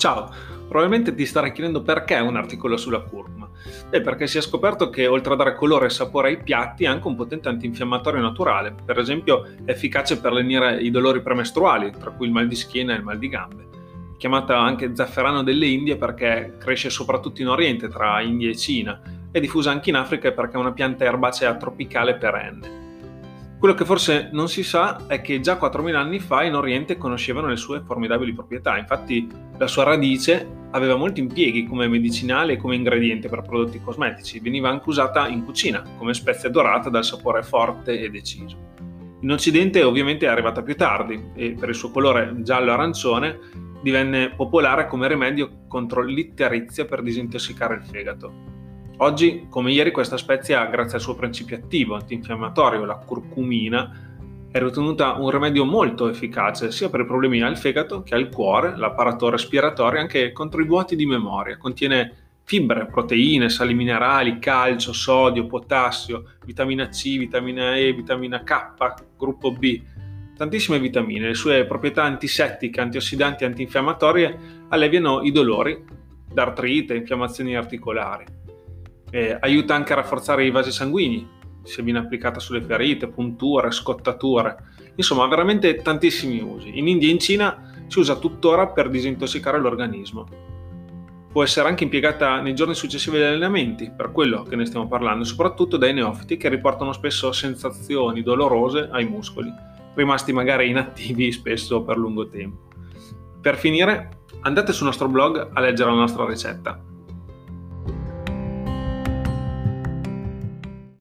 Ciao, probabilmente ti starai chiedendo perché un articolo sulla curcuma. Beh, perché si è scoperto che oltre a dare colore e sapore ai piatti è anche un potente antinfiammatorio naturale, per esempio efficace per lenire i dolori premestruali, tra cui il mal di schiena e il mal di gambe. Chiamata anche zafferano delle Indie perché cresce soprattutto in Oriente, tra India e Cina, è diffusa anche in Africa perché è una pianta erbacea tropicale perenne. Quello che forse non si sa è che già 4.000 anni fa in Oriente conoscevano le sue formidabili proprietà, infatti la sua radice aveva molti impieghi come medicinale e come ingrediente per prodotti cosmetici, veniva anche usata in cucina come spezia dorata dal sapore forte e deciso. In Occidente ovviamente è arrivata più tardi e per il suo colore giallo-arancione divenne popolare come rimedio contro l'itterizia per disintossicare il fegato. Oggi, come ieri, questa spezia, grazie al suo principio attivo antinfiammatorio, la curcumina, è ritenuta un rimedio molto efficace sia per i problemi al fegato che al cuore, l'apparato respiratorio, anche contro i vuoti di memoria. Contiene fibre, proteine, sali minerali, calcio, sodio, potassio, vitamina C, vitamina E, vitamina K, gruppo B, tantissime vitamine. Le sue proprietà antisettiche, antiossidanti e antinfiammatorie alleviano i dolori d'artrite, infiammazioni articolari. Eh, aiuta anche a rafforzare i vasi sanguigni, se viene applicata sulle ferite, punture, scottature. Insomma, veramente tantissimi usi. In India e in Cina si usa tuttora per disintossicare l'organismo. Può essere anche impiegata nei giorni successivi agli allenamenti, per quello che ne stiamo parlando, soprattutto dai neofiti che riportano spesso sensazioni dolorose ai muscoli, rimasti magari inattivi spesso per lungo tempo. Per finire, andate sul nostro blog a leggere la nostra ricetta